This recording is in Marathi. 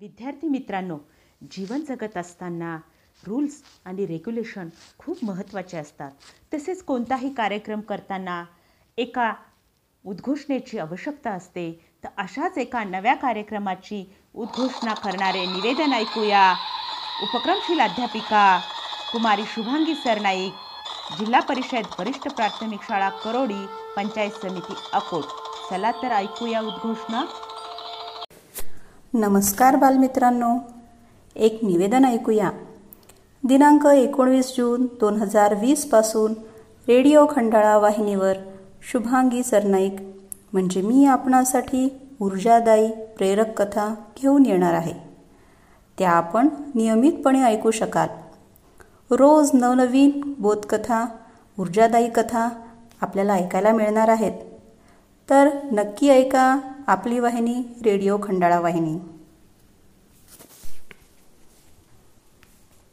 विद्यार्थी मित्रांनो जीवन जगत असताना रूल्स आणि रेग्युलेशन खूप महत्त्वाचे असतात. तसेच कोणताही कार्यक्रम करताना एका उद्घोषणेची आवश्यकता असते. तर अशाच एका नव्या कार्यक्रमाची उद्घोषणा करणारे निवेदन ऐकूया. उपक्रमशील अध्यापिका कुमारी शुभांगी सरनाईक जिल्हा परिषद वरिष्ठ प्राथमिक शाळा करोडी पंचायत समिती अकोट. चला तर ऐकूया उद्घोषणा. नमस्कार बालमित्रांनो. एक निवेदन ऐकूया. दिनांक एकोणवीस जून दोन हजार वीसपासून रेडिओ खंडाळा वाहिनीवर शुभांगी सरनाईक म्हणजे मी आपणासाठी ऊर्जादायी प्रेरक कथा घेऊन येणार आहे. त्या आपण नियमितपणे ऐकू शकाल. रोज नवनवीन बोधकथा ऊर्जादायी कथा आपल्याला ऐकायला मिळणार आहेत. तर नक्की ऐका आपली वाहिनी रेडिओ खंडाळा वाहिनी.